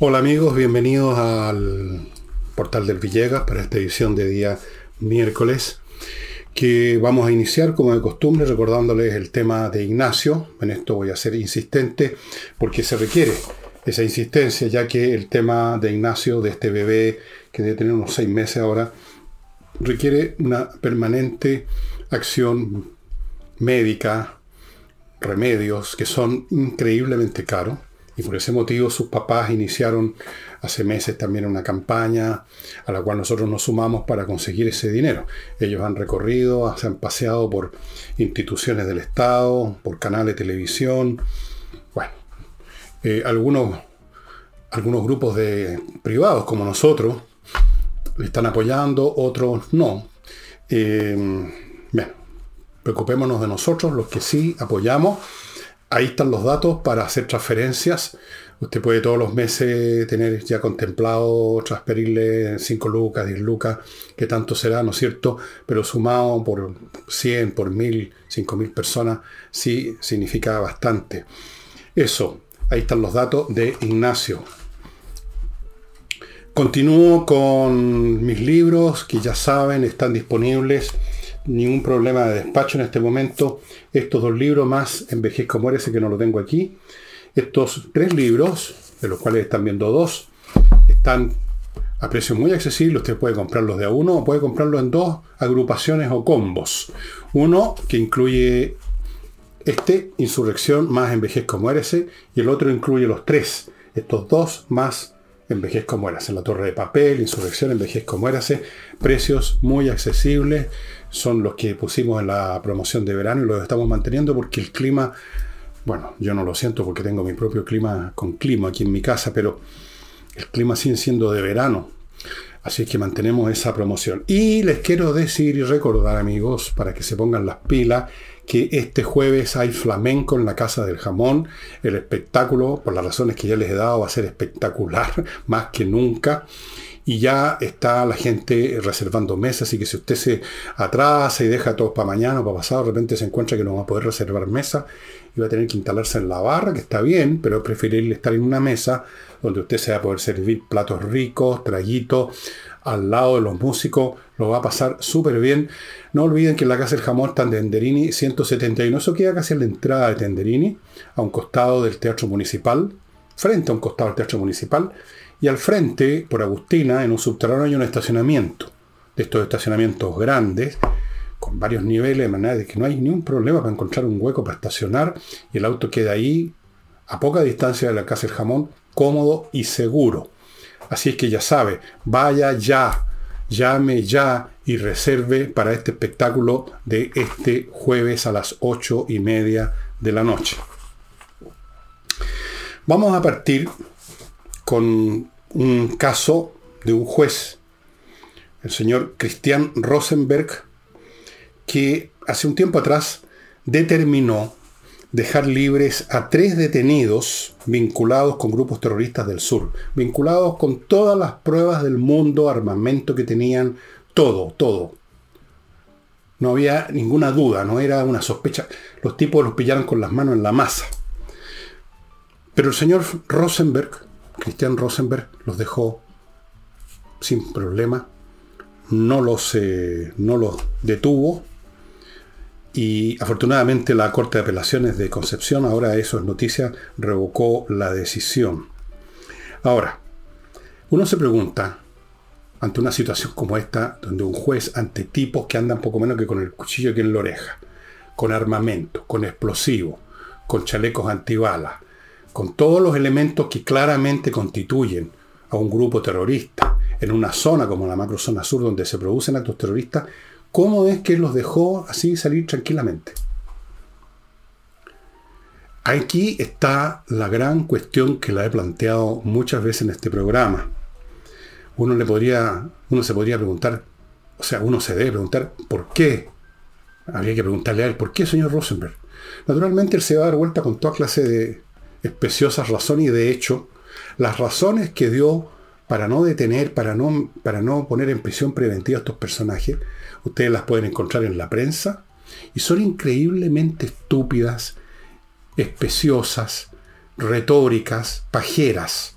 Hola amigos, bienvenidos al portal del Villegas para esta edición de día miércoles que vamos a iniciar como de costumbre recordándoles el tema de Ignacio. En esto voy a ser insistente porque se requiere esa insistencia ya que el tema de Ignacio, de este bebé que debe tener unos seis meses ahora, requiere una permanente acción médica, remedios que son increíblemente caros y por ese motivo sus papás iniciaron hace meses también una campaña a la cual nosotros nos sumamos para conseguir ese dinero. Ellos han recorrido, se han paseado por instituciones del Estado, por canales de televisión. Bueno, eh, algunos, algunos grupos de privados como nosotros están apoyando, otros no. Eh, bueno, preocupémonos de nosotros, los que sí apoyamos Ahí están los datos para hacer transferencias. Usted puede todos los meses tener ya contemplado transferirle 5 lucas, 10 lucas, que tanto será, ¿no es cierto? Pero sumado por 100, por 1000, 5000 personas, sí significa bastante. Eso, ahí están los datos de Ignacio. Continúo con mis libros que ya saben, están disponibles ningún problema de despacho en este momento. Estos dos libros más Envejezco Muérese, que no lo tengo aquí. Estos tres libros, de los cuales están viendo dos, están a precio muy accesible. Usted puede comprarlos de a uno o puede comprarlos en dos agrupaciones o combos. Uno que incluye este, Insurrección más Envejezco Muérese, y el otro incluye los tres. Estos dos más Envejezco Muérase. La Torre de Papel, Insurrección, Envejezco Muérase. Precios muy accesibles son los que pusimos en la promoción de verano y los estamos manteniendo porque el clima, bueno, yo no lo siento porque tengo mi propio clima con clima aquí en mi casa, pero el clima sigue siendo de verano. Así que mantenemos esa promoción. Y les quiero decir y recordar, amigos, para que se pongan las pilas, que este jueves hay flamenco en la Casa del Jamón. El espectáculo, por las razones que ya les he dado, va a ser espectacular, más que nunca y ya está la gente reservando mesas, así que si usted se atrasa y deja todo para mañana o para pasado, de repente se encuentra que no va a poder reservar mesa y va a tener que instalarse en la barra, que está bien, pero es preferible estar en una mesa donde usted se va a poder servir platos ricos, traguitos, al lado de los músicos, lo va a pasar súper bien. No olviden que en la Casa del Jamón está en Tenderini 171, eso queda casi a la entrada de Tenderini, a un costado del Teatro Municipal, frente a un costado del Teatro Municipal, y al frente, por Agustina, en un subterráneo hay un estacionamiento. De estos estacionamientos grandes, con varios niveles, de manera de que no hay ningún problema para encontrar un hueco para estacionar y el auto queda ahí, a poca distancia de la casa del jamón, cómodo y seguro. Así es que ya sabe, vaya ya, llame ya y reserve para este espectáculo de este jueves a las ocho y media de la noche. Vamos a partir con un caso de un juez, el señor Christian Rosenberg, que hace un tiempo atrás determinó dejar libres a tres detenidos vinculados con grupos terroristas del sur, vinculados con todas las pruebas del mundo, armamento que tenían, todo, todo. No había ninguna duda, no era una sospecha. Los tipos los pillaron con las manos en la masa. Pero el señor Rosenberg Christian Rosenberg los dejó sin problema, no los, eh, no los detuvo y afortunadamente la Corte de Apelaciones de Concepción, ahora eso es noticia, revocó la decisión. Ahora, uno se pregunta, ante una situación como esta, donde un juez ante tipos que andan poco menos que con el cuchillo aquí en la oreja, con armamento, con explosivos, con chalecos antibalas, con todos los elementos que claramente constituyen a un grupo terrorista, en una zona como la macrozona sur donde se producen actos terroristas, ¿cómo es que los dejó así salir tranquilamente? Aquí está la gran cuestión que la he planteado muchas veces en este programa. Uno le podría, uno se podría preguntar, o sea, uno se debe preguntar por qué. Habría que preguntarle a él, ¿por qué, señor Rosenberg? Naturalmente él se va a dar vuelta con toda clase de, especiosas razones y de hecho las razones que dio para no detener, para no, para no poner en prisión preventiva a estos personajes, ustedes las pueden encontrar en la prensa y son increíblemente estúpidas, especiosas, retóricas, pajeras.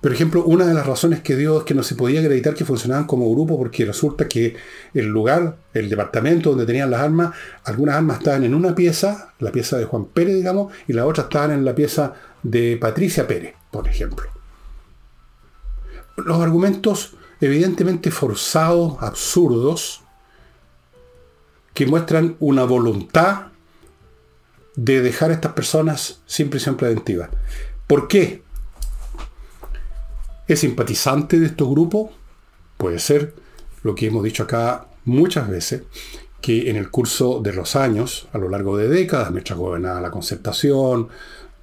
Por ejemplo, una de las razones que dio es que no se podía acreditar que funcionaban como grupo porque resulta que el lugar, el departamento donde tenían las armas, algunas armas estaban en una pieza, la pieza de Juan Pérez, digamos, y las otras estaban en la pieza de Patricia Pérez, por ejemplo. Los argumentos evidentemente forzados, absurdos, que muestran una voluntad de dejar a estas personas sin prisión preventiva. ¿Por qué? ¿Es simpatizante de estos grupos? Puede ser lo que hemos dicho acá muchas veces, que en el curso de los años, a lo largo de décadas, mientras gobernaba la concertación,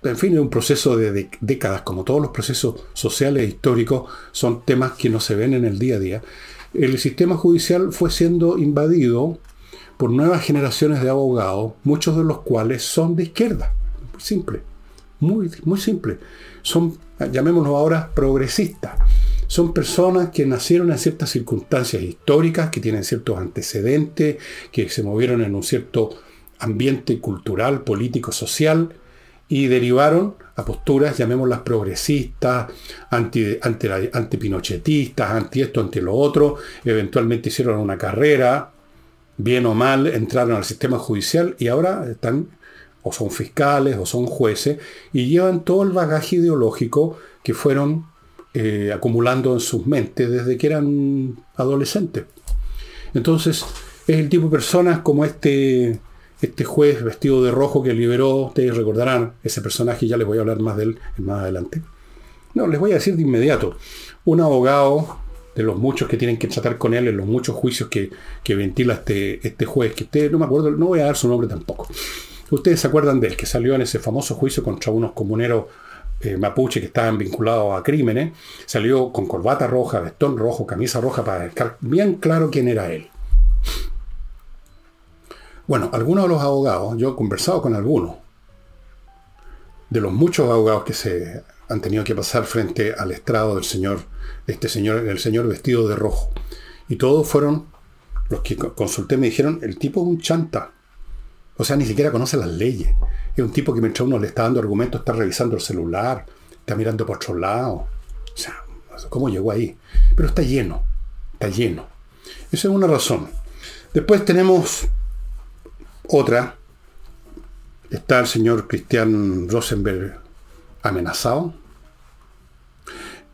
en fin, es un proceso de, décadas, como todos los procesos sociales e históricos, son temas que no se ven en el día a día. El sistema judicial fue siendo invadido por nuevas generaciones de abogados, muchos de los cuales son de izquierda. Simple, muy, muy simple. Son llamémoslo ahora progresistas. Son personas que nacieron en ciertas circunstancias históricas, que tienen ciertos antecedentes, que se movieron en un cierto ambiente cultural, político, social, y derivaron a posturas, llamémoslas progresistas, anti, anti, antipinochetistas, anti esto, anti lo otro, eventualmente hicieron una carrera, bien o mal, entraron al sistema judicial y ahora están o son fiscales o son jueces, y llevan todo el bagaje ideológico que fueron eh, acumulando en sus mentes desde que eran adolescentes. Entonces, es el tipo de personas como este, este juez vestido de rojo que liberó, ustedes recordarán ese personaje, ya les voy a hablar más de él más adelante. No, les voy a decir de inmediato, un abogado de los muchos que tienen que tratar con él en los muchos juicios que, que ventila este, este juez, que usted, no me acuerdo, no voy a dar su nombre tampoco. Ustedes se acuerdan de él, que salió en ese famoso juicio contra unos comuneros eh, mapuche que estaban vinculados a crímenes. Salió con corbata roja, vestón rojo, camisa roja para dejar bien claro quién era él. Bueno, algunos de los abogados, yo he conversado con algunos, de los muchos abogados que se han tenido que pasar frente al estrado del señor, este señor, el señor vestido de rojo. Y todos fueron, los que consulté me dijeron, el tipo es un chanta. O sea, ni siquiera conoce las leyes. Es un tipo que mientras uno le está dando argumentos, está revisando el celular, está mirando por otro lado. O sea, ¿cómo llegó ahí? Pero está lleno, está lleno. Esa es una razón. Después tenemos otra. Está el señor Cristian Rosenberg amenazado.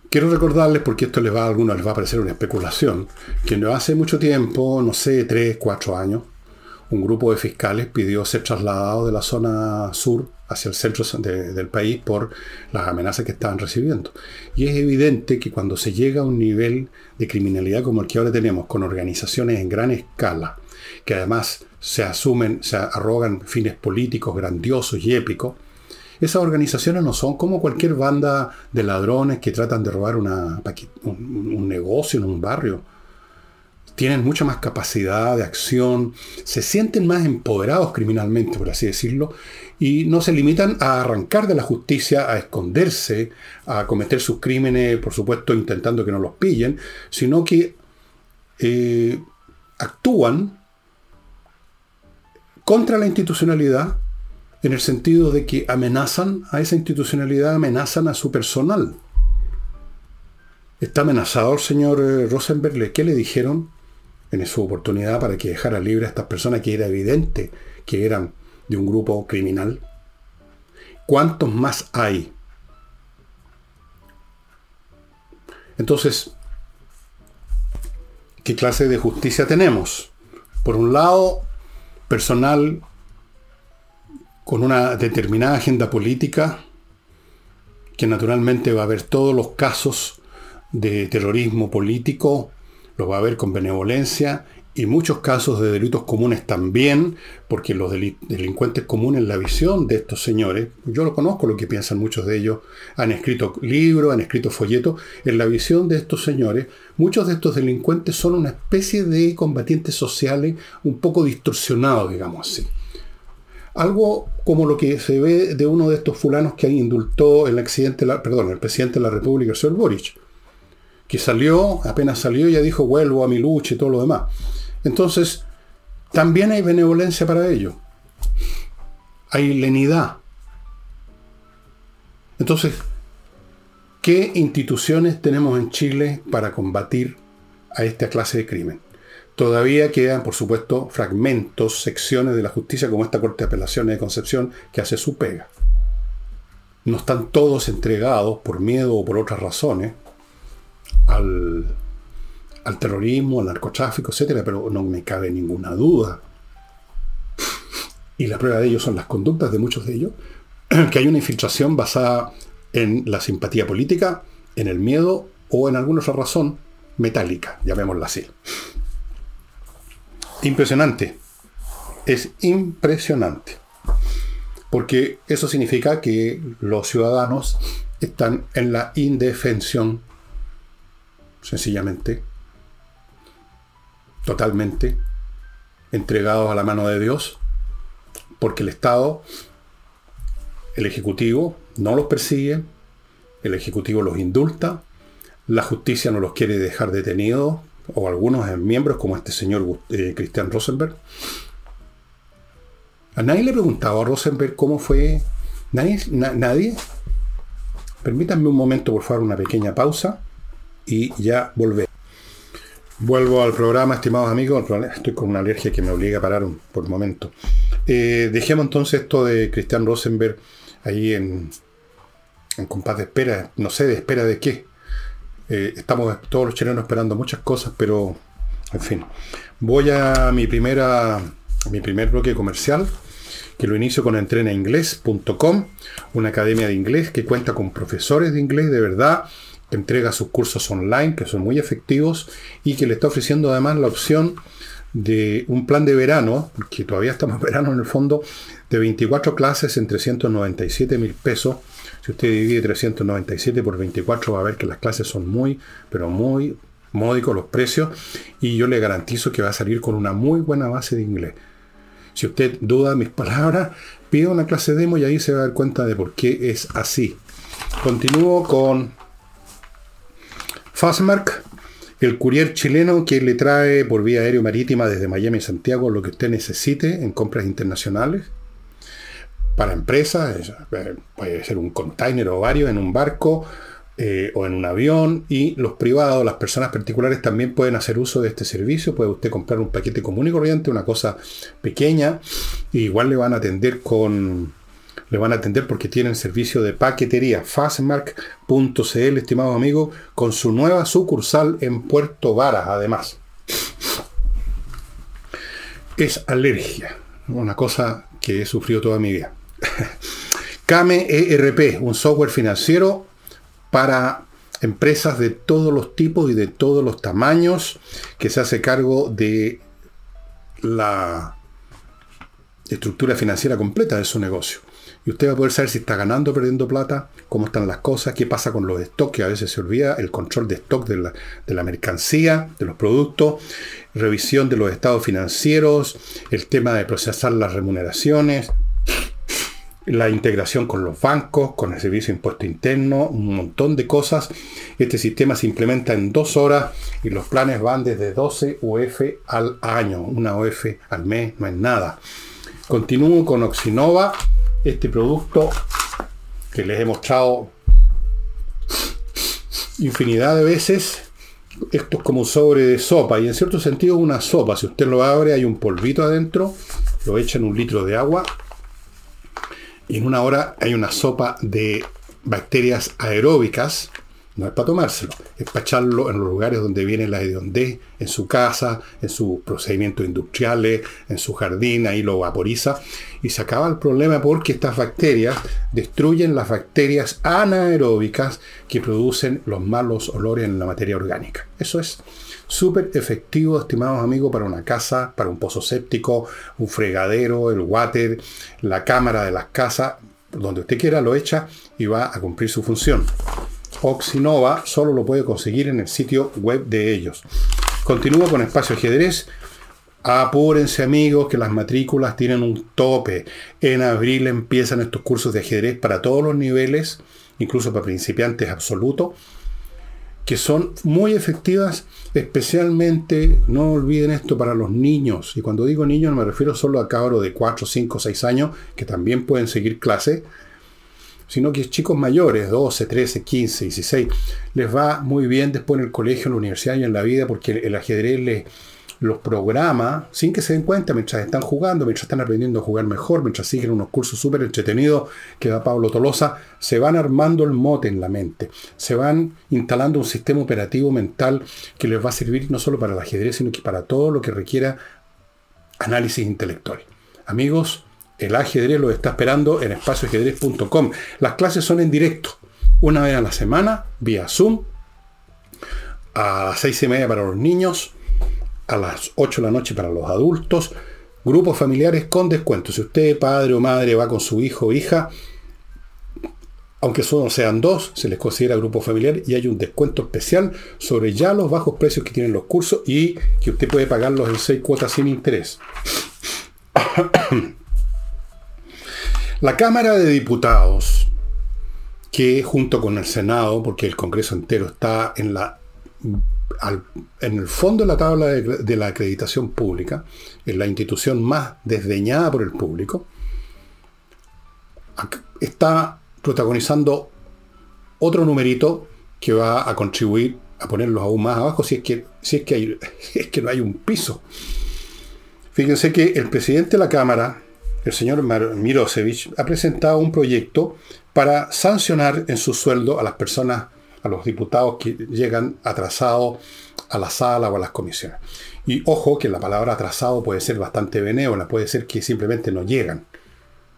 Quiero recordarles, porque esto les va a algunos les va a parecer una especulación, que no hace mucho tiempo, no sé, tres, cuatro años, un grupo de fiscales pidió ser trasladado de la zona sur hacia el centro del país por las amenazas que estaban recibiendo. Y es evidente que cuando se llega a un nivel de criminalidad como el que ahora tenemos, con organizaciones en gran escala, que además se asumen, se arrogan fines políticos grandiosos y épicos, esas organizaciones no son como cualquier banda de ladrones que tratan de robar un negocio en un barrio tienen mucha más capacidad de acción, se sienten más empoderados criminalmente, por así decirlo, y no se limitan a arrancar de la justicia, a esconderse, a cometer sus crímenes, por supuesto, intentando que no los pillen, sino que eh, actúan contra la institucionalidad en el sentido de que amenazan a esa institucionalidad, amenazan a su personal. Está amenazado el señor eh, Rosenberg. ¿Qué le dijeron? En su oportunidad para que dejara libre a estas personas que era evidente que eran de un grupo criminal? ¿Cuántos más hay? Entonces, ¿qué clase de justicia tenemos? Por un lado, personal con una determinada agenda política, que naturalmente va a haber todos los casos de terrorismo político lo va a ver con benevolencia y muchos casos de delitos comunes también, porque los delincuentes comunes, la visión de estos señores, yo lo conozco lo que piensan muchos de ellos, han escrito libros, han escrito folletos, en la visión de estos señores, muchos de estos delincuentes son una especie de combatientes sociales un poco distorsionados, digamos así. Algo como lo que se ve de uno de estos fulanos que indultó el accidente, perdón, el presidente de la República, el señor Boric que salió, apenas salió, ya dijo, vuelvo a mi lucha y todo lo demás. Entonces, también hay benevolencia para ello. Hay lenidad. Entonces, ¿Qué instituciones tenemos en Chile para combatir a esta clase de crimen? Todavía quedan, por supuesto, fragmentos, secciones de la justicia, como esta Corte de Apelaciones de Concepción, que hace su pega. No están todos entregados por miedo o por otras razones al, al terrorismo, al narcotráfico, etcétera, pero no me cabe ninguna duda. Y la prueba de ello son las conductas de muchos de ellos, que hay una infiltración basada en la simpatía política, en el miedo o en alguna otra razón metálica, llamémosla así. Impresionante. Es impresionante. Porque eso significa que los ciudadanos están en la indefensión, sencillamente, totalmente, entregados a la mano de Dios, porque el Estado, el Ejecutivo, no los persigue, el Ejecutivo los indulta, la justicia no los quiere dejar detenidos o algunos miembros, como este señor eh, Christian Rosenberg. A nadie le preguntaba a Rosenberg cómo fue. ¿Nadie? ¿Nadie? Permítanme un momento, por favor, una pequeña pausa y ya volver. Vuelvo al programa, estimados amigos. Estoy con una alergia que me obliga a parar por un momento. Eh, dejemos entonces esto de Christian Rosenberg ahí en, en compás de espera. No sé, de espera de qué. Eh, estamos todos los chilenos esperando muchas cosas, pero en fin. Voy a mi primera mi primer bloque comercial, que lo inicio con entrenainglés.com, una academia de inglés que cuenta con profesores de inglés de verdad, entrega sus cursos online, que son muy efectivos, y que le está ofreciendo además la opción de un plan de verano, que todavía estamos verano en el fondo, de 24 clases en 397 mil pesos si usted divide 397 por 24 va a ver que las clases son muy, pero muy módicos los precios y yo le garantizo que va a salir con una muy buena base de inglés. Si usted duda de mis palabras, pida una clase demo y ahí se va a dar cuenta de por qué es así. Continúo con Fastmark, el courier chileno que le trae por vía aérea marítima desde Miami a Santiago lo que usted necesite en compras internacionales para empresas, eh, puede ser un container o varios en un barco eh, o en un avión y los privados, las personas particulares también pueden hacer uso de este servicio, puede usted comprar un paquete común y corriente, una cosa pequeña, igual le van a atender con le van a atender porque tienen servicio de paquetería fastmark.cl, estimado amigo, con su nueva sucursal en Puerto Varas, además. Es alergia, una cosa que he sufrido toda mi vida. Kame ERP, un software financiero para empresas de todos los tipos y de todos los tamaños que se hace cargo de la estructura financiera completa de su negocio. Y usted va a poder saber si está ganando o perdiendo plata, cómo están las cosas, qué pasa con los stocks, que a veces se olvida, el control de stock de la, de la mercancía, de los productos, revisión de los estados financieros, el tema de procesar las remuneraciones, la integración con los bancos, con el servicio de impuesto interno, un montón de cosas. Este sistema se implementa en dos horas y los planes van desde 12 UF al año. Una UF al mes no es nada. Continúo con Oxinova, este producto que les he mostrado infinidad de veces. Esto es como sobre de sopa y en cierto sentido una sopa. Si usted lo abre hay un polvito adentro, lo echa en un litro de agua y en una hora hay una sopa de bacterias aeróbicas. No es para tomárselo, es para echarlo en los lugares donde viene la hediondez, en su casa, en sus procedimientos industriales, en su jardín, ahí lo vaporiza y se acaba el problema porque estas bacterias destruyen las bacterias anaeróbicas que producen los malos olores en la materia orgánica. Eso es súper efectivo, estimados amigos, para una casa, para un pozo séptico, un fregadero, el water, la cámara de las casas, donde usted quiera lo echa y va a cumplir su función. Oxinova solo lo puede conseguir en el sitio web de ellos. Continúo con Espacio Ajedrez. Apúrense amigos que las matrículas tienen un tope. En abril empiezan estos cursos de ajedrez para todos los niveles, incluso para principiantes absolutos que son muy efectivas, especialmente, no olviden esto, para los niños. Y cuando digo niños me refiero solo a cabros de 4, 5, 6 años, que también pueden seguir clase. Sino que chicos mayores, 12, 13, 15, 16, les va muy bien después en el colegio, en la universidad y en la vida, porque el ajedrez les los programa sin que se den cuenta mientras están jugando, mientras están aprendiendo a jugar mejor, mientras siguen unos cursos súper entretenidos que da Pablo Tolosa, se van armando el mote en la mente, se van instalando un sistema operativo mental que les va a servir no solo para el ajedrez, sino que para todo lo que requiera análisis intelectual. Amigos, el ajedrez lo está esperando en espacioajedrez.com. Las clases son en directo, una vez a la semana, vía Zoom, a las seis y media para los niños, a las 8 de la noche para los adultos, grupos familiares con descuento. Si usted, padre o madre, va con su hijo o hija, aunque solo sean dos, se les considera grupo familiar y hay un descuento especial sobre ya los bajos precios que tienen los cursos y que usted puede pagarlos en seis cuotas sin interés. La Cámara de Diputados, que junto con el Senado, porque el Congreso entero está en el fondo de la tabla de, la acreditación pública, en la institución más desdeñada por el público, está protagonizando otro numerito que va a contribuir a ponerlos aún más abajo si es que, si es es que no hay un piso. Fíjense que el presidente de la Cámara, el señor Mirosevich, ha presentado un proyecto para sancionar en su sueldo a las personas a los diputados que llegan atrasados a la sala o a las comisiones. Y ojo que la palabra atrasado puede ser bastante benévola, puede ser que simplemente no llegan.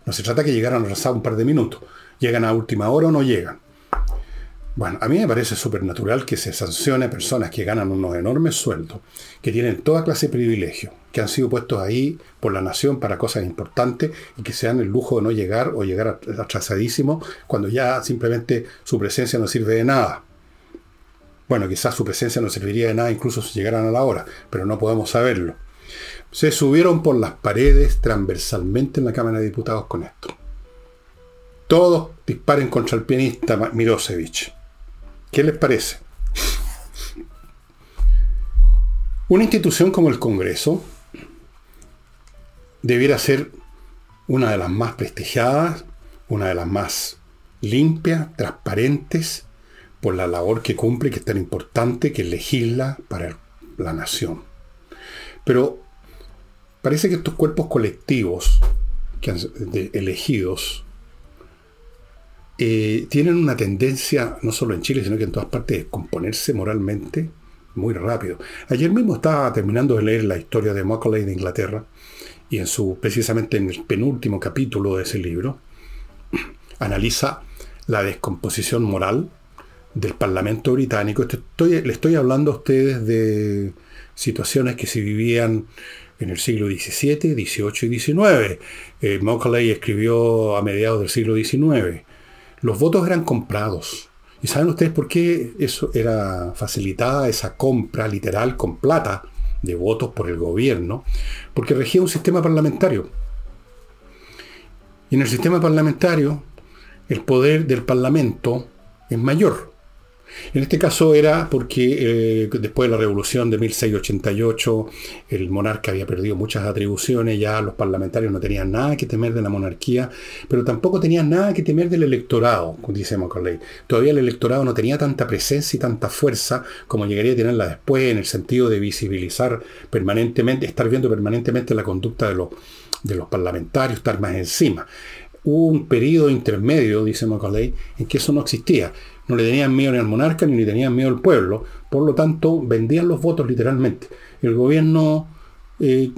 No se trata que llegaran atrasados un par de minutos. Llegan a última hora o no llegan. Bueno, a mí me parece súper natural que se sancione a personas que ganan unos enormes sueldos, que tienen toda clase de privilegios, que han sido puestos ahí por la nación para cosas importantes y que se dan el lujo de no llegar o llegar atrasadísimo cuando ya simplemente su presencia no sirve de nada. Bueno, quizás su presencia no serviría de nada incluso si llegaran a la hora, pero no podemos saberlo. Se subieron por las paredes transversalmente en la Cámara de Diputados con esto. Todos disparen contra el pianista Mirosevich. ¿Qué les parece? Una institución como el Congreso debiera ser una de las más prestigiadas, una de las más limpias, transparentes, por la labor que cumple, que es tan importante, que legisla para la nación. Pero parece que estos cuerpos colectivos elegidos eh, tienen una tendencia, no solo en Chile, sino que en todas partes, de componerse moralmente muy rápido. Ayer mismo estaba terminando de leer la historia de Macaulay de Inglaterra, y en su, precisamente en el penúltimo capítulo de ese libro, analiza la descomposición moral del Parlamento británico. Estoy, le estoy hablando a ustedes de situaciones que se vivían en el siglo XVII, XVIII y XIX. Eh, escribió a mediados del siglo XIX. Los votos eran comprados. ¿Y saben ustedes por qué eso era facilitada, esa compra literal con plata de votos por el gobierno? Porque regía un sistema parlamentario. Y en el sistema parlamentario, el poder del parlamento es mayor. En este caso era porque eh, después de la revolución de 1688 el monarca había perdido muchas atribuciones, ya los parlamentarios no tenían nada que temer de la monarquía, pero tampoco tenían nada que temer del electorado, dice Macaulay. Todavía el electorado no tenía tanta presencia y tanta fuerza como llegaría a tenerla después, en el sentido de visibilizar permanentemente, estar viendo permanentemente la conducta de los, de los parlamentarios, estar más encima. Hubo un periodo intermedio, dice Macaulay, en que eso no existía no le tenían miedo ni al monarca ni le tenían miedo al pueblo. Por lo tanto, vendían los votos literalmente. El gobierno eh,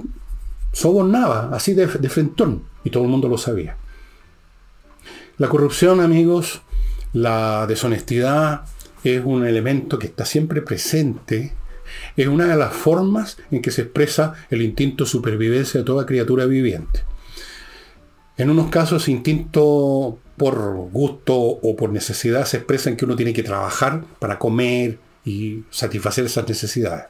sobornaba, así de, de frentón, y todo el mundo lo sabía. La corrupción, amigos, la deshonestidad es un elemento que está siempre presente. Es una de las formas en que se expresa el instinto de supervivencia de toda criatura viviente. En unos casos, instinto por gusto o por necesidad se expresa en que uno tiene que trabajar para comer y satisfacer esas necesidades.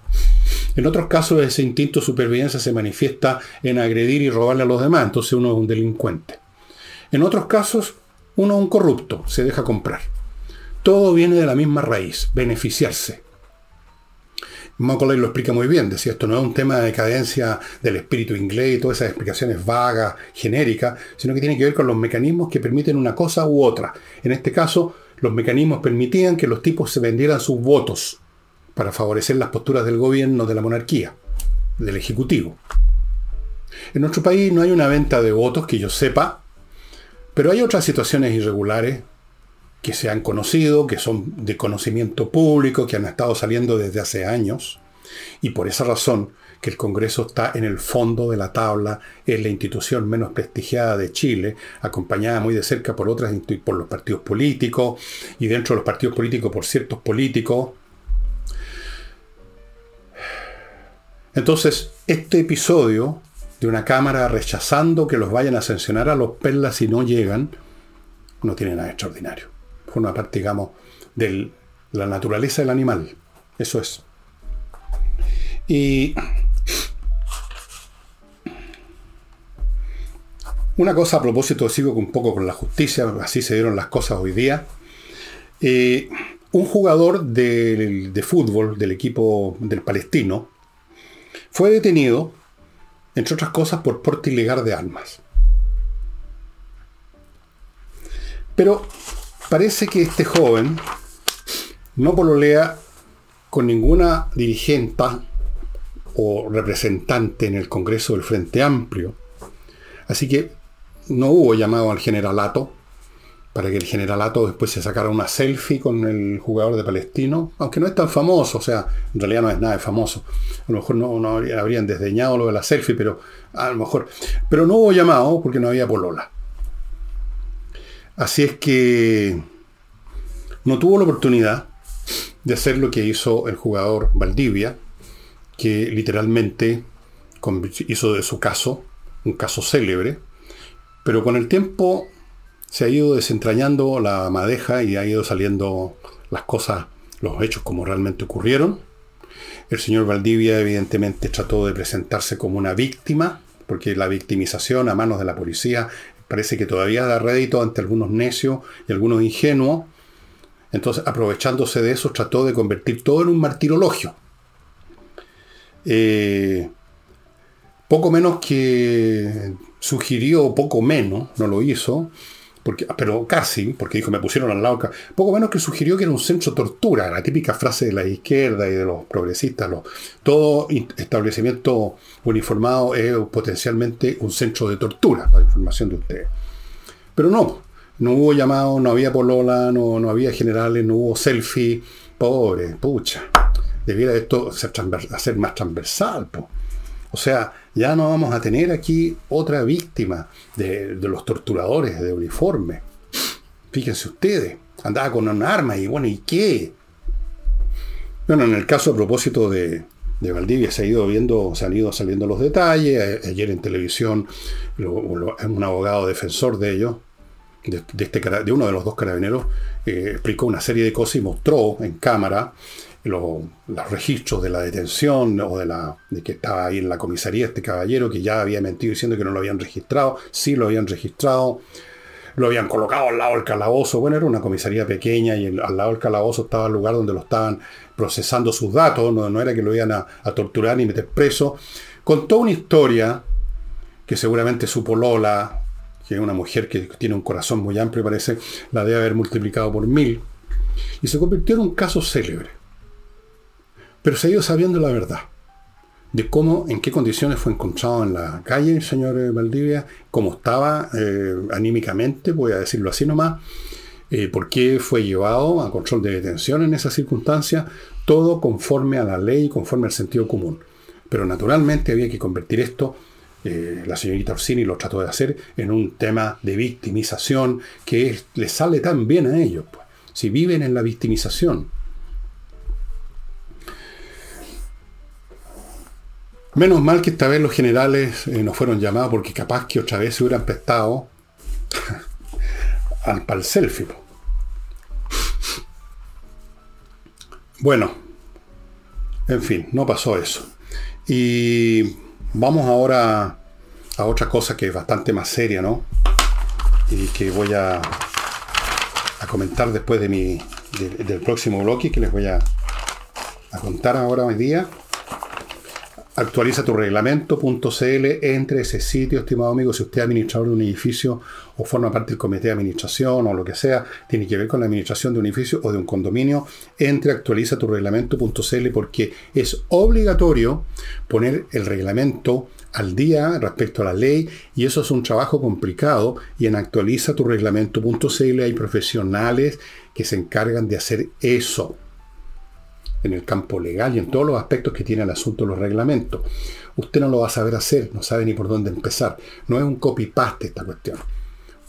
En otros casos ese instinto de supervivencia se manifiesta en agredir y robarle a los demás, entonces uno es un delincuente. En otros casos uno es un corrupto, se deja comprar. Todo viene de la misma raíz, beneficiarse. Macaulay lo explica muy bien, decía, esto no es un tema de decadencia del espíritu inglés y todas esas explicaciones vagas, genéricas, sino que tiene que ver con los mecanismos que permiten una cosa u otra. En este caso, los mecanismos permitían que los tipos se vendieran sus votos para favorecer las posturas del gobierno, de la monarquía, del ejecutivo. En nuestro país no hay una venta de votos que yo sepa, pero hay otras situaciones irregulares que se han conocido, que son de conocimiento público, que han estado saliendo desde hace años, y por esa razón que el Congreso está en el fondo de la tabla, es la institución menos prestigiada de Chile, acompañada muy de cerca por otras por los partidos políticos, y dentro de los partidos políticos por ciertos políticos. Entonces, este episodio de una Cámara rechazando que los vayan a sancionar a los perlas si no llegan, no tiene nada extraordinario forma parte, digamos, de la naturaleza del animal. Eso es. Y una cosa a propósito, sigo un poco con la justicia, así se dieron las cosas hoy día. Eh, un jugador de, de fútbol del equipo del Palestino fue detenido, entre otras cosas, por porte ilegal de armas. Pero Parece que este joven no pololea con ninguna dirigente o representante en el Congreso del Frente Amplio. Así que no hubo llamado al generalato para que el generalato después se sacara una selfie con el jugador de Palestino, aunque no es tan famoso, o sea, en realidad no es nada de famoso. A lo mejor no, no habrían desdeñado lo de la selfie, pero a lo mejor. Pero no hubo llamado porque no había polola. Así es que no tuvo la oportunidad de hacer lo que hizo el jugador Valdivia, que literalmente hizo de su caso un caso célebre, pero con el tiempo se ha ido desentrañando la madeja y ha ido saliendo las cosas, los hechos como realmente ocurrieron. El señor Valdivia evidentemente trató de presentarse como una víctima, porque la victimización a manos de la policía parece que todavía da rédito ante algunos necios y algunos ingenuos. Entonces, aprovechándose de eso, trató de convertir todo en un martirologio. Eh, poco menos que sugirió, poco menos, no lo hizo, pero casi, porque dijo, me pusieron al lado, poco menos que sugirió que era un centro tortura, la típica frase de la izquierda y de los progresistas, todo establecimiento uniformado es potencialmente un centro de tortura, para información de ustedes. Pero no, no hubo llamado, no había polola, no, no había generales, no hubo selfie, pobre, pucha, debiera esto ser, ser más transversal, po. O sea, ya no vamos a tener aquí otra víctima de, los torturadores de uniforme. Fíjense ustedes, andaba con un arma y bueno, ¿y qué? Bueno, en el caso a propósito de, Valdivia se ha ido viendo, se han ido saliendo los detalles. Ayer en televisión, un abogado defensor de ellos, de, este, de uno de los dos carabineros, eh, explicó una serie de cosas y mostró en cámara los, registros de la detención o de, la, de que estaba ahí en la comisaría este caballero que ya había mentido diciendo que no lo habían registrado, sí lo habían registrado, lo habían colocado al lado del calabozo, bueno, era una comisaría pequeña y al lado del calabozo estaba el lugar donde lo estaban procesando sus datos, no, era que lo iban a, torturar ni meter preso, contó una historia que seguramente supo Lola, que es una mujer que tiene un corazón muy amplio, parece, la debe haber multiplicado por mil, y se convirtió en un caso célebre. Pero se ha ido sabiendo la verdad de cómo, en qué condiciones fue encontrado en la calle el señor eh, Valdivia, cómo estaba eh, anímicamente, voy a decirlo así nomás, eh, por qué fue llevado a control de detención en esas circunstancias, todo conforme a la ley, conforme al sentido común. Pero naturalmente había que convertir esto, la señorita Orsini lo trató de hacer, en un tema de victimización que les sale tan bien a ellos. Pues. Si viven en la victimización, Menos mal que esta vez los generales eh, no fueron llamados porque capaz que otra vez se hubieran prestado al, para el selfie. Bueno, en fin, no pasó eso. Y vamos ahora a otra cosa que es bastante más seria, ¿no? Y que voy a, a comentar después de mi, del próximo bloque que les voy a, a contar ahora hoy día. Actualiza tu reglamento.cl, entre ese sitio, estimado amigo, si usted es administrador de un edificio o forma parte del comité de administración o lo que sea, tiene que ver con la administración de un edificio o de un condominio, entre actualiza tu reglamento.cl porque es obligatorio poner el reglamento al día respecto a la ley y eso es un trabajo complicado y en actualiza tu reglamento.cl hay profesionales que se encargan de hacer eso en el campo legal y en todos los aspectos que tiene el asunto de los reglamentos. Usted no lo va a saber hacer, no sabe ni por dónde empezar. No es un copy-paste esta cuestión.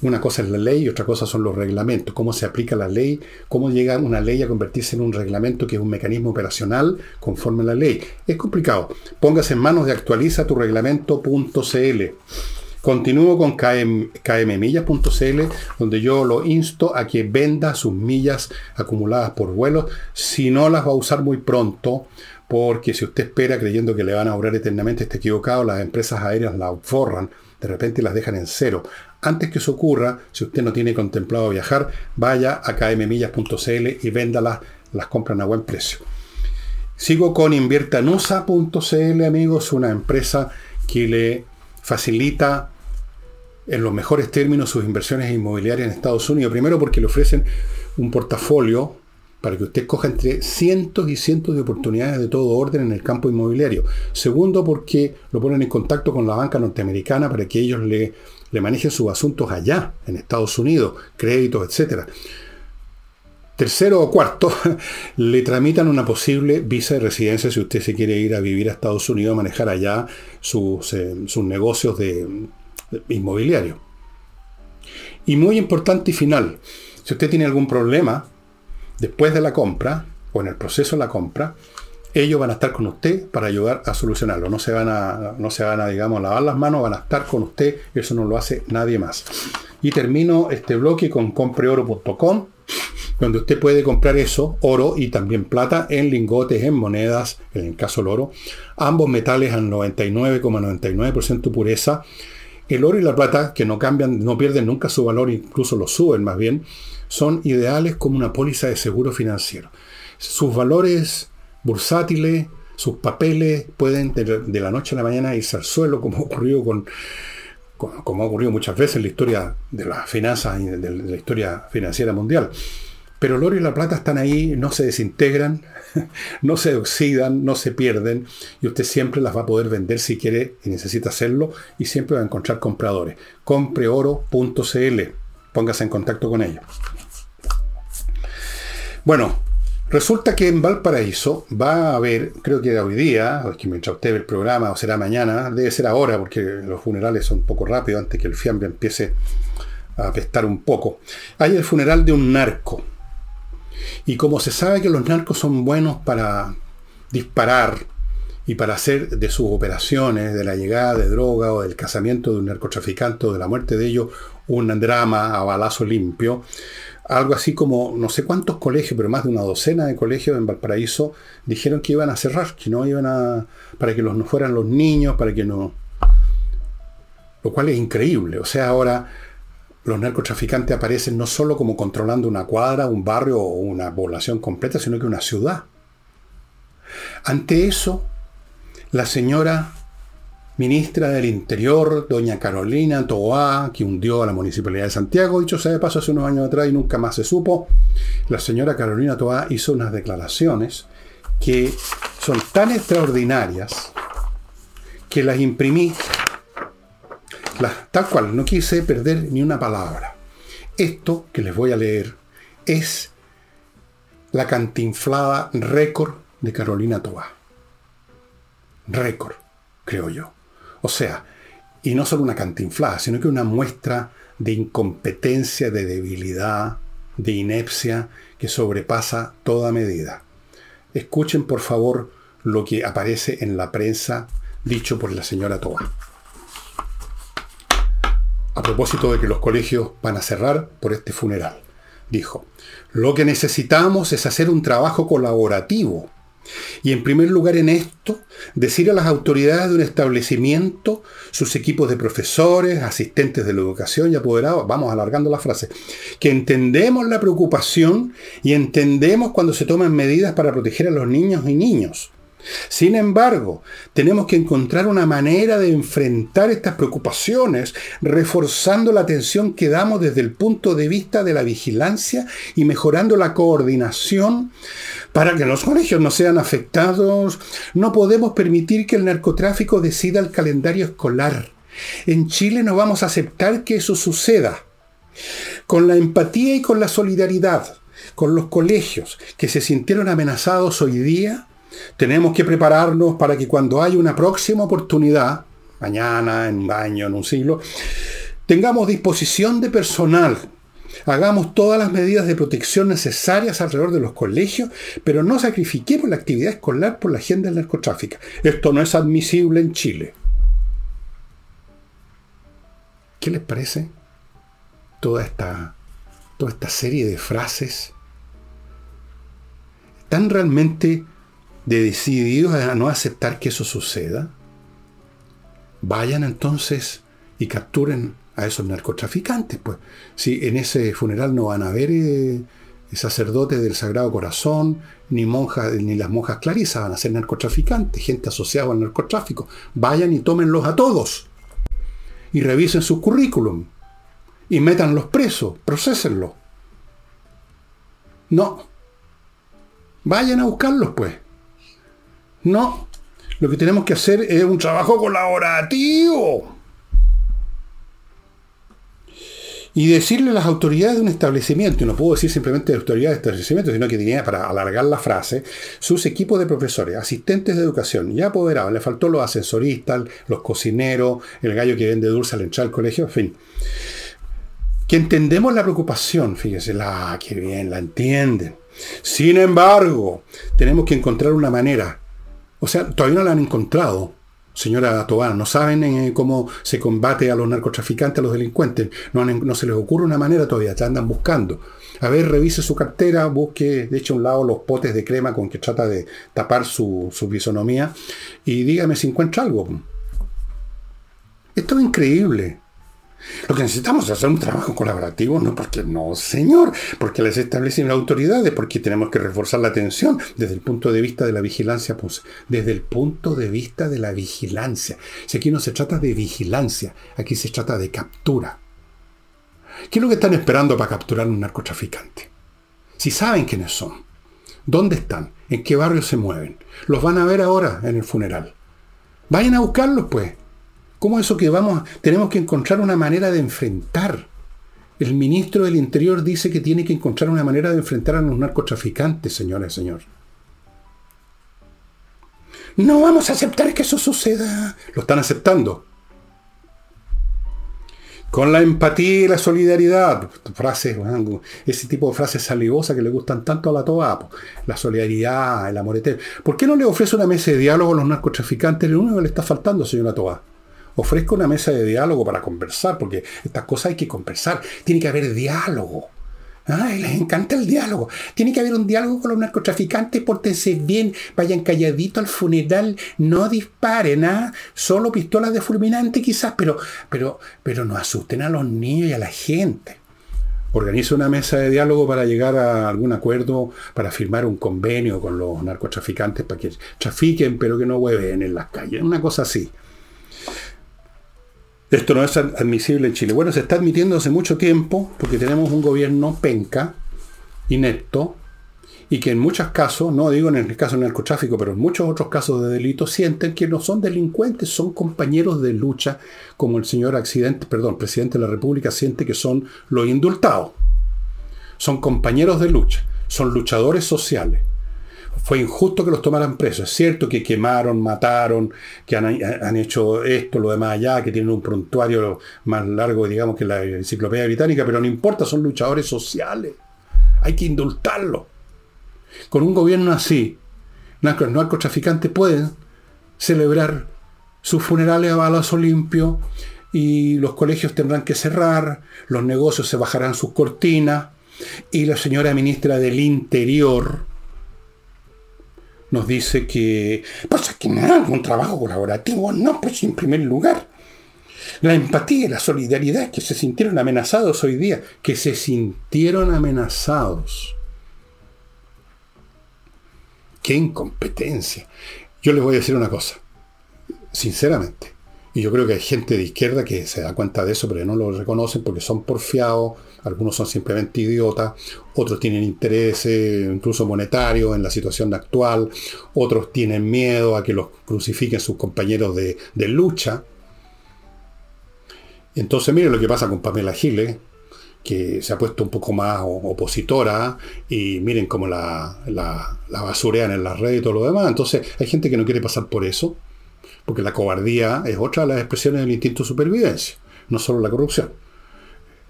Una cosa es la ley y otra cosa son los reglamentos, cómo se aplica la ley, cómo llega una ley a convertirse en un reglamento que es un mecanismo operacional conforme a la ley. Es complicado. Póngase en manos de actualiza tu reglamento.cl. Continúo con kmmillas.cl, donde yo lo insto a que venda sus millas acumuladas por vuelos, si no las va a usar muy pronto, porque si usted espera creyendo que le van a obrar eternamente, está equivocado, las empresas aéreas la forran, de repente las dejan en cero. Antes que eso ocurra, si usted no tiene contemplado viajar, vaya a kmmillas.cl y véndalas, las compran a buen precio. Sigo con inviertanusa.cl, amigos, una empresa que le facilita en los mejores términos sus inversiones inmobiliarias en Estados Unidos. Primero porque le ofrecen un portafolio para que usted coja entre cientos y cientos de oportunidades de todo orden en el campo inmobiliario. Segundo porque lo ponen en contacto con la banca norteamericana para que ellos le, le manejen sus asuntos allá, en Estados Unidos, créditos, etc. Tercero o cuarto, le tramitan una posible visa de residencia si usted se quiere ir a vivir a Estados Unidos, a manejar allá sus, eh, sus negocios de, inmobiliario. Y muy importante y final, si usted tiene algún problema después de la compra o en el proceso de la compra, ellos van a estar con usted para ayudar a solucionarlo. No se van a, no se van a, digamos, lavar las manos, van a estar con usted. Eso no lo hace nadie más. Y termino este bloque con compreoro.com, donde usted puede comprar eso, oro y también plata, en lingotes, en monedas, en el caso del oro, ambos metales al 99,99% pureza el oro y la plata, que no cambian, no pierden nunca su valor, incluso lo suben más bien, son ideales como una póliza de seguro financiero. Sus valores bursátiles, sus papeles pueden de, la noche a la mañana irse al suelo, como ocurrió con, como ha ocurrido muchas veces en la historia de las finanzas y de la historia financiera mundial. Pero el oro y la plata están ahí, no se desintegran, no se oxidan, no se pierden, y usted siempre las va a poder vender si quiere y necesita hacerlo, y siempre va a encontrar compradores. Compreoro.cl. Póngase en contacto con ellos. Bueno, resulta que en Valparaíso va a haber, creo que hoy día, o mientras usted ve el programa, o será mañana, debe ser ahora, porque los funerales son un poco rápidos antes que el fiambre empiece a apestar un poco. Hay el funeral de un narco y como se sabe que los narcos son buenos para disparar y para hacer de sus operaciones, de la llegada de droga o del casamiento de un narcotraficante o de la muerte de ellos, un drama a balazo limpio, algo así como no sé cuántos colegios, pero más de una docena de colegios en Valparaíso dijeron que iban a cerrar, que no iban a. para que los no fueran los niños, para que no. Lo cual es increíble. O sea, ahora los narcotraficantes aparecen no solo como controlando una cuadra, un barrio o una población completa, sino que una ciudad. Ante eso, la señora ministra del Interior, doña Carolina Toá, que hundió a la Municipalidad de Santiago, dicho sea de paso hace unos años atrás y nunca más se supo, la señora Carolina Toá hizo unas declaraciones que son tan extraordinarias que las imprimí tal cual, no quise perder ni una palabra. Esto que les voy a leer es la cantinflada récord de Carolina Tobá. Récord, creo yo. O sea, y no solo una cantinflada, sino que una muestra de incompetencia, de debilidad, de inepcia que sobrepasa toda medida. Escuchen por favor lo que aparece en la prensa dicho por la señora Tobá a propósito de que los colegios van a cerrar por este funeral. Dijo, lo que necesitamos es hacer un trabajo colaborativo Y en primer lugar en esto, decir a las autoridades de un establecimiento, sus equipos de profesores, asistentes de la educación y apoderados, vamos alargando la frase, que entendemos la preocupación y entendemos cuando se toman medidas para proteger a los niños y niños. Sin embargo, tenemos que encontrar una manera de enfrentar estas preocupaciones, reforzando la atención que damos desde el punto de vista de la vigilancia y mejorando la coordinación para que los colegios no sean afectados. No podemos permitir que el narcotráfico decida el calendario escolar. En Chile no vamos a aceptar que eso suceda. Con la empatía y con la solidaridad con los colegios que se sintieron amenazados hoy día, tenemos que prepararnos para que cuando haya una próxima oportunidad, mañana, en un año, en un siglo, tengamos disposición de personal. Hagamos todas las medidas de protección necesarias alrededor de los colegios, pero no sacrifiquemos la actividad escolar por la agenda del narcotráfico. Esto no es admisible en Chile. ¿Qué les parece toda esta, toda esta serie de frases tan realmente de decididos a no aceptar que eso suceda, vayan entonces y capturen a esos narcotraficantes. Pues si en ese funeral no van a haber eh, sacerdotes del Sagrado Corazón, ni monjas, ni las monjas clarisas van a ser narcotraficantes, gente asociada al narcotráfico. Vayan y tómenlos a todos. Y revisen su currículum. Y métanlos presos, procesenlos. No. Vayan a buscarlos, pues. No, lo que tenemos que hacer es un trabajo colaborativo. Y decirle a las autoridades de un establecimiento, y no puedo decir simplemente de autoridades de establecimiento, sino que tenía, para alargar la frase, sus equipos de profesores, asistentes de educación y apoderados, le faltó los ascensoristas, los cocineros, el gallo que vende dulce al entrar al colegio, en fin. Que entendemos la preocupación, fíjese, la, que bien, la entienden. Sin embargo, tenemos que encontrar una manera o sea, todavía no la han encontrado, señora Tobán. No saben eh, cómo se combate a los narcotraficantes, a los delincuentes. No, se les ocurre una manera todavía, ya andan buscando. A ver, revise su cartera, busque, de hecho, a un lado los potes de crema con que trata de tapar su, su bisonomía y dígame si encuentra algo. Esto es increíble. Lo que necesitamos es hacer un trabajo colaborativo, no porque no, señor, porque les establecen autoridades, porque tenemos que reforzar la atención desde el punto de vista de la vigilancia, pues, desde el punto de vista de la vigilancia. Si aquí no se trata de vigilancia, aquí se trata de captura. ¿Qué es lo que están esperando para capturar a un narcotraficante? Si saben quiénes son, dónde están, en qué barrio se mueven, los van a ver ahora en el funeral. Vayan a buscarlos, pues. ¿Cómo eso que vamos, tenemos que encontrar una manera de enfrentar? El ministro del Interior dice que tiene que encontrar una manera de enfrentar a los narcotraficantes, señora y señor. No vamos a aceptar que eso suceda. Lo están aceptando. Con la empatía y la solidaridad. Frases, ese tipo de frases salivosas que le gustan tanto a la toa. La solidaridad, el amor eterno. ¿Por qué no le ofrece una mesa de diálogo a los narcotraficantes? Lo único que le está faltando, señora Toa ofrezco una mesa de diálogo para conversar, porque estas cosas hay que conversar. Tiene que haber diálogo. Ay, les encanta el diálogo. Tiene que haber un diálogo con los narcotraficantes, pórtense bien, vayan calladito al funeral, no disparen, ¿ah? Solo pistolas de fulminante quizás, pero, pero, pero no asusten a los niños y a la gente. Organiza una mesa de diálogo para llegar a algún acuerdo, para firmar un convenio con los narcotraficantes para que trafiquen, pero que no hueven en las calles. Una cosa así. Esto no es admisible en Chile. Bueno, se está admitiendo hace mucho tiempo porque tenemos un gobierno penca, inepto, y que en muchos casos, no digo en el caso del narcotráfico, pero en muchos otros casos de delito, sienten que no son delincuentes, son compañeros de lucha, como el señor accidente, perdón, presidente de la República siente que son los indultados. Son compañeros de lucha, son luchadores sociales fue injusto que los tomaran presos. Es cierto que quemaron, mataron, que han, hecho esto, lo demás allá, que tienen un prontuario más largo, digamos, que la enciclopedia británica, pero no importa, son luchadores sociales. Hay que indultarlos. Con un gobierno así, los narcotraficantes pueden celebrar sus funerales a balazo limpio y los colegios tendrán que cerrar, los negocios se bajarán sus cortinas y la señora ministra del Interior nos dice que pasa que nada, un trabajo colaborativo, no, pues en primer lugar. La empatía y la solidaridad que se sintieron amenazados hoy día, que se sintieron amenazados. Qué incompetencia. Yo les voy a decir una cosa, sinceramente. Y yo creo que hay gente de izquierda que se da cuenta de eso, pero no lo reconocen porque son porfiados, algunos son simplemente idiotas, otros tienen intereses incluso monetarios en la situación actual, otros tienen miedo a que los crucifiquen sus compañeros de, lucha. Entonces miren lo que pasa con Pamela Giles, que se ha puesto un poco más opositora y miren cómo la, la, la basurean en las redes y todo lo demás. Entonces hay gente que no quiere pasar por eso porque la cobardía es otra de las expresiones del instinto de supervivencia, no solo la corrupción.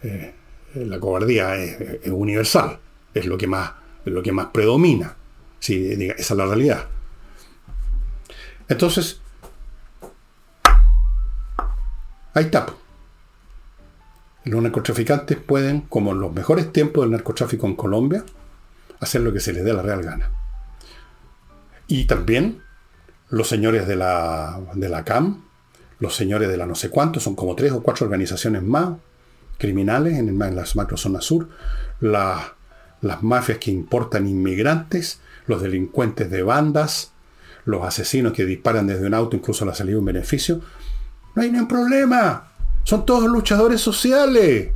Eh, la cobardía es, universal, es lo que más, lo que más predomina. esa es la realidad. Entonces, ahí está. Los narcotraficantes pueden, como en los mejores tiempos del narcotráfico en Colombia, hacer lo que se les dé la real gana. Y también los señores de la, de la CAM, los señores de la no sé cuánto, son como tres o cuatro organizaciones más criminales en, en las macrozonas sur, las mafias que importan inmigrantes, los delincuentes de bandas, los asesinos que disparan desde un auto incluso a la salida de un beneficio. No hay ningún problema. Son todos luchadores sociales.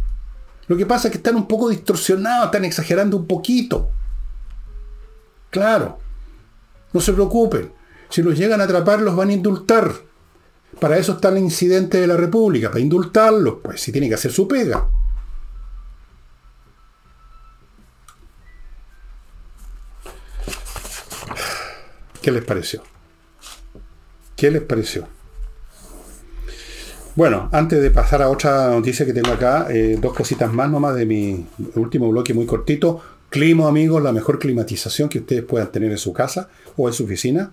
Lo que pasa es que están un poco distorsionados, están exagerando un poquito. Claro. No se preocupen. Si los llegan a atrapar, los van a indultar. Para eso está el incidente de la República, para indultarlos, pues si tiene que hacer su pega. ¿Qué les pareció? ¿Qué les pareció? Bueno, antes de pasar a otra noticia que tengo acá, eh, dos cositas más nomás de mi último bloque muy cortito. Climo, amigos, la mejor climatización que ustedes puedan tener en su casa o en su oficina.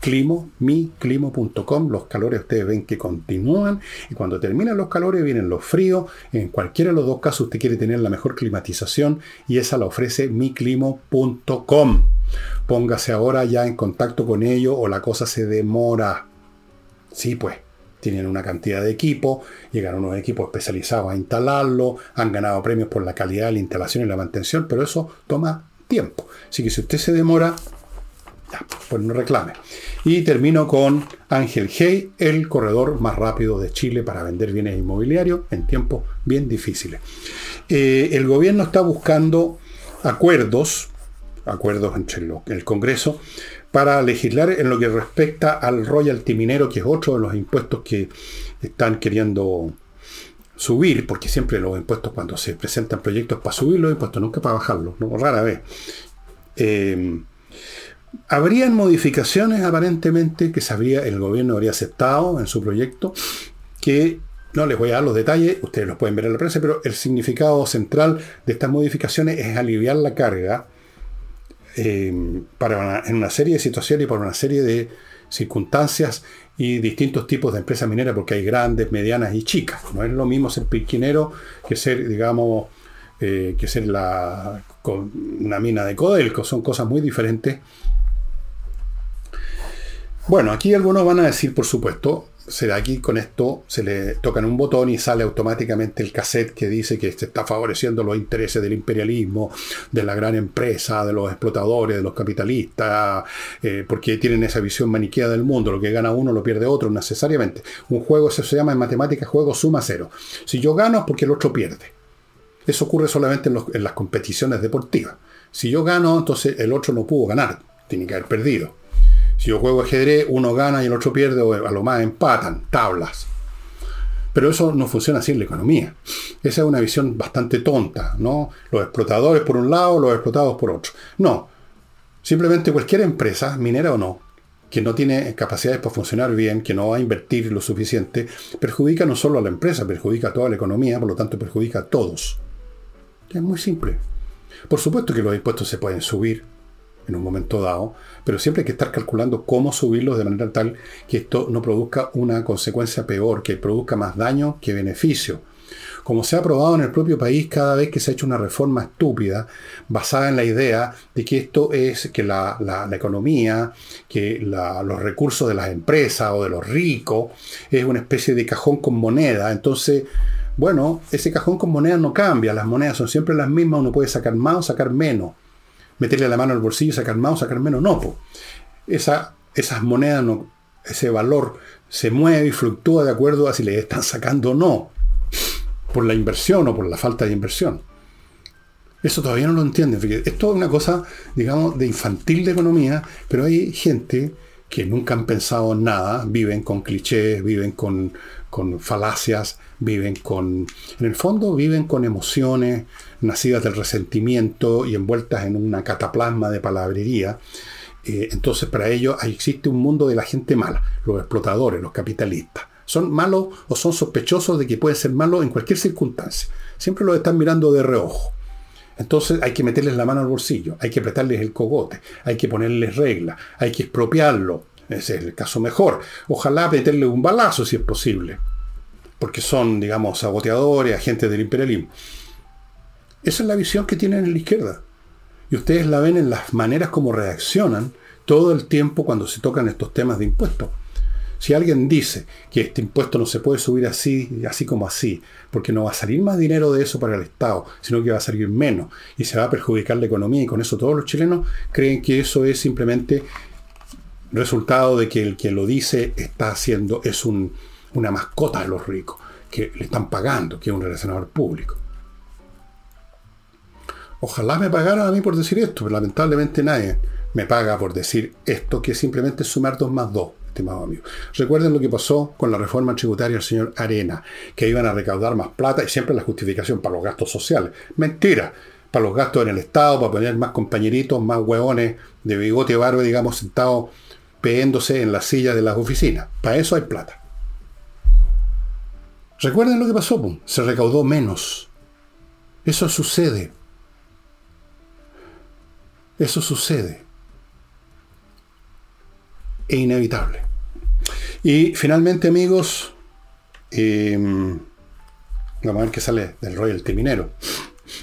Climo, miclimo.com. Los calores ustedes ven que continúan y cuando terminan los calores vienen los fríos. En cualquiera de los dos casos usted quiere tener la mejor climatización y esa la ofrece miclimo.com. Póngase ahora ya en contacto con ellos o la cosa se demora. Sí, pues. Tienen una cantidad de equipos, llegaron unos equipos especializados a instalarlo, han ganado premios por la calidad de la instalación y la mantención, pero eso toma tiempo. Así que si usted se demora, pues no reclame. Y termino con Ángel Hey, el corredor más rápido de Chile para vender bienes inmobiliarios en tiempos bien difíciles. Eh, el gobierno está buscando acuerdos, acuerdos entre el Congreso, para legislar en lo que respecta al royalty minero, que es otro de los impuestos que están queriendo subir, porque siempre los impuestos cuando se presentan proyectos para subir los impuestos, nunca para bajarlos, rara vez. Eh, Habrían modificaciones aparentemente que sabía, el gobierno habría aceptado en su proyecto, que no les voy a dar los detalles, ustedes los pueden ver en la prensa, pero el significado central de estas modificaciones es aliviar la carga eh, para en una serie de situaciones y por una serie de circunstancias y distintos tipos de empresas mineras, porque hay grandes, medianas y chicas. No es lo mismo ser piquinero que ser, digamos, eh, que ser la, una mina de Codelco. Son cosas muy diferentes bueno, aquí algunos van a decir, por supuesto, será aquí con esto se le tocan un botón y sale automáticamente el cassette que dice que se está favoreciendo los intereses del imperialismo, de la gran empresa, de los explotadores, de los capitalistas, eh, porque tienen esa visión maniquea del mundo, lo que gana uno lo pierde otro necesariamente. Un juego, eso se llama en matemáticas juego suma cero. Si yo gano es porque el otro pierde. Eso ocurre solamente en las competiciones deportivas. Si yo gano, entonces el otro no pudo ganar, tiene que haber perdido. Si yo juego ajedrez, uno gana y el otro pierde, o a lo más empatan, tablas. Pero eso no funciona así en la economía. Esa es una visión bastante tonta, ¿no? Los explotadores por un lado, los explotados por otro. No. Simplemente cualquier empresa, minera o no, que no tiene capacidades para funcionar bien, que no va a invertir lo suficiente, perjudica no solo a la empresa, perjudica a toda la economía, por lo tanto perjudica a todos. Es muy simple. Por supuesto que los impuestos se pueden subir, en un momento dado, pero siempre hay que estar calculando cómo subirlos de manera tal que esto no produzca una consecuencia peor, que produzca más daño que beneficio. como se ha probado en el propio país cada vez que se ha hecho una reforma estúpida basada en la idea de que esto es que la, economía, que los recursos de las empresas o de los ricos es una especie de cajón con moneda. Entonces, bueno, ese cajón con moneda no cambia, las monedas son siempre las mismas, uno puede sacar más o sacar menos. Meterle la mano al bolsillo, sacar más o sacar menos, no. Esa, esas monedas, no, ese valor se mueve y fluctúa de acuerdo a si le están sacando o no por la inversión o por la falta de inversión. Eso todavía no lo entienden. Es una cosa, digamos, de infantil de economía, pero hay gente que nunca han pensado en nada, viven con clichés, viven con, con falacias, viven con... En el fondo viven con emociones nacidas del resentimiento y envueltas en una cataplasma de palabrería. Eh, entonces para ellos existe un mundo de la gente mala, los explotadores, los capitalistas son malos o son sospechosos de que pueden ser malos en cualquier circunstancia. Siempre los están mirando de reojo. Entonces hay que meterles la mano al bolsillo, hay que apretarles el cogote, hay que ponerles reglas, hay que expropiarlo. Ese es el caso mejor. Ojalá meterle un balazo si es posible. Porque son, digamos, saboteadores, agentes del imperialismo. Esa es la visión que tienen en la izquierda. Y ustedes la ven en las maneras como reaccionan todo el tiempo cuando se tocan estos temas de impuestos. Si alguien dice que este impuesto no se puede subir así, así como así, porque no va a salir más dinero de eso para el Estado, sino que va a salir menos y se va a perjudicar la economía y con eso todos los chilenos creen que eso es simplemente resultado de que el que lo dice está haciendo, es una mascota de los ricos, que le están pagando, que es un relacionador público. Ojalá me pagaran a mí por decir esto, pero lamentablemente nadie me paga por decir esto, que es simplemente sumar dos más dos estimado amigo. Recuerden lo que pasó con la reforma tributaria del señor Arena, que iban a recaudar más plata y siempre la justificación para los gastos sociales. Mentira, para los gastos en el Estado, para poner más compañeritos, más hueones de bigote barba, digamos, sentados peéndose en la silla de las oficinas. Para eso hay plata. Recuerden lo que pasó, se recaudó menos. Eso sucede. Eso sucede. Es inevitable. Y finalmente, amigos, em, vamos a ver qué sale del royalty minero.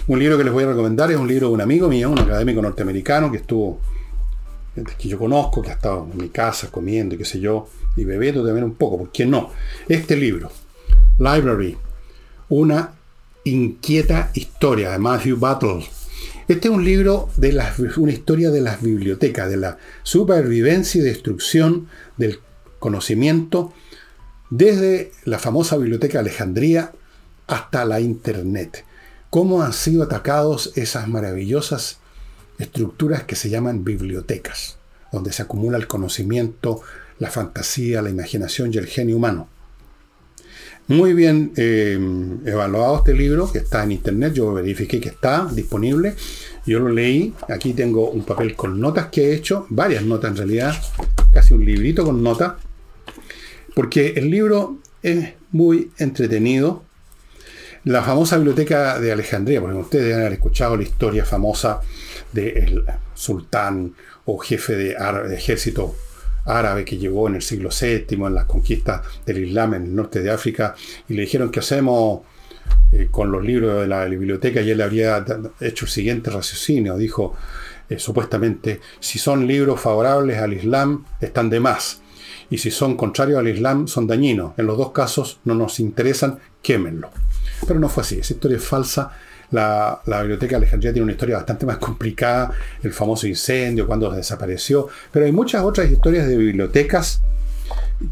Un libro que les voy a recomendar es un libro de un amigo mío, un académico norteamericano que estuvo, que yo conozco, que ha estado en mi casa comiendo y qué sé yo, y bebiendo también un poco, ¿por qué no? Este libro, Library, una inquieta historia de Matthew Battle. Este es un libro de una historia de las bibliotecas, de la supervivencia y destrucción del conocimiento desde la famosa Biblioteca de Alejandría hasta la Internet. Cómo han sido atacados esas maravillosas estructuras que se llaman bibliotecas, donde se acumula el conocimiento, la fantasía, la imaginación y el genio humano. Muy bien eh, evaluado este libro, que está en internet, yo verifiqué que está disponible, yo lo leí, aquí tengo un papel con notas que he hecho, varias notas en realidad, casi un librito con notas, porque el libro es muy entretenido. La famosa biblioteca de Alejandría, porque ustedes haber escuchado la historia famosa del sultán o jefe de, ejército árabe que llegó en el siglo VII en las conquistas del Islam en el norte de África y le dijeron qué hacemos eh, con los libros de la biblioteca y él habría hecho el siguiente raciocinio. Dijo, eh, supuestamente, si son libros favorables al Islam, están de más y si son contrarios al Islam son dañinos. En los dos casos no nos interesan, quémenlo. Pero no fue así, esa historia es falsa. La, biblioteca de Alejandría tiene una historia bastante más complicada, el famoso incendio, cuando desapareció, pero hay muchas otras historias de bibliotecas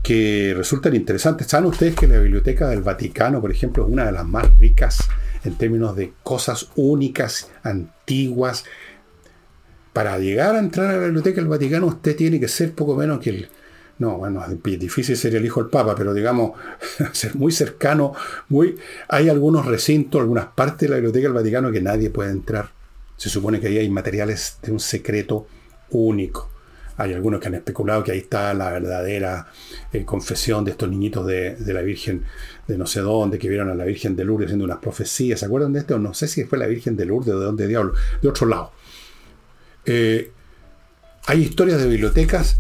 que resultan interesantes. ¿Saben ustedes que la biblioteca del Vaticano, por ejemplo, es una de las más ricas en términos de cosas únicas, antiguas? Para llegar a entrar a la biblioteca del Vaticano usted tiene que ser poco menos que el no, bueno, es difícil ser el hijo del Papa, pero digamos, ser muy cercano, muy... Hay algunos recintos, algunas partes de la Biblioteca del Vaticano que nadie puede entrar. Se supone que ahí hay materiales de un secreto único. Hay algunos que han especulado que ahí está la verdadera eh, confesión de estos niñitos de, la Virgen de no sé dónde, que vieron a la Virgen de Lourdes haciendo unas profecías. ¿Se acuerdan de esto? No sé si fue la Virgen de Lourdes o de dónde diablo, de otro lado. Eh, hay historias de bibliotecas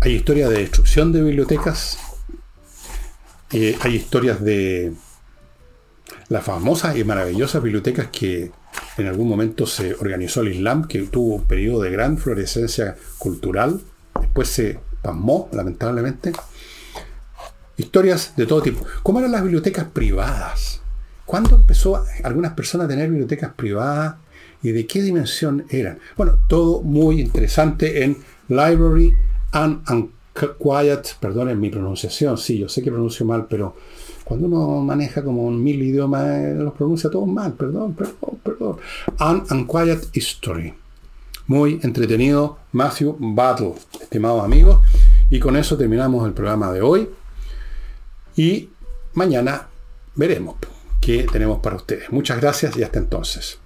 hay historias de destrucción de bibliotecas, eh, hay historias de, las famosas y maravillosas bibliotecas que en algún momento se organizó el Islam, que tuvo un periodo de gran florescencia cultural, después se pasmó, lamentablemente. Historias de todo tipo. ¿Cómo eran las bibliotecas privadas? ¿Cuándo empezó algunas personas a tener bibliotecas privadas y de qué dimensión eran? Bueno, todo muy interesante en Library and Unquiet, perdonen mi pronunciación, sí, yo sé que pronuncio mal, pero cuando uno maneja como mil idiomas, eh, los pronuncia todos mal, perdón, perdón, perdón. An Unquiet History. Muy entretenido, Matthew Battle, estimados amigos. Y con eso terminamos el programa de hoy. Y mañana veremos qué tenemos para ustedes. Muchas gracias y hasta entonces.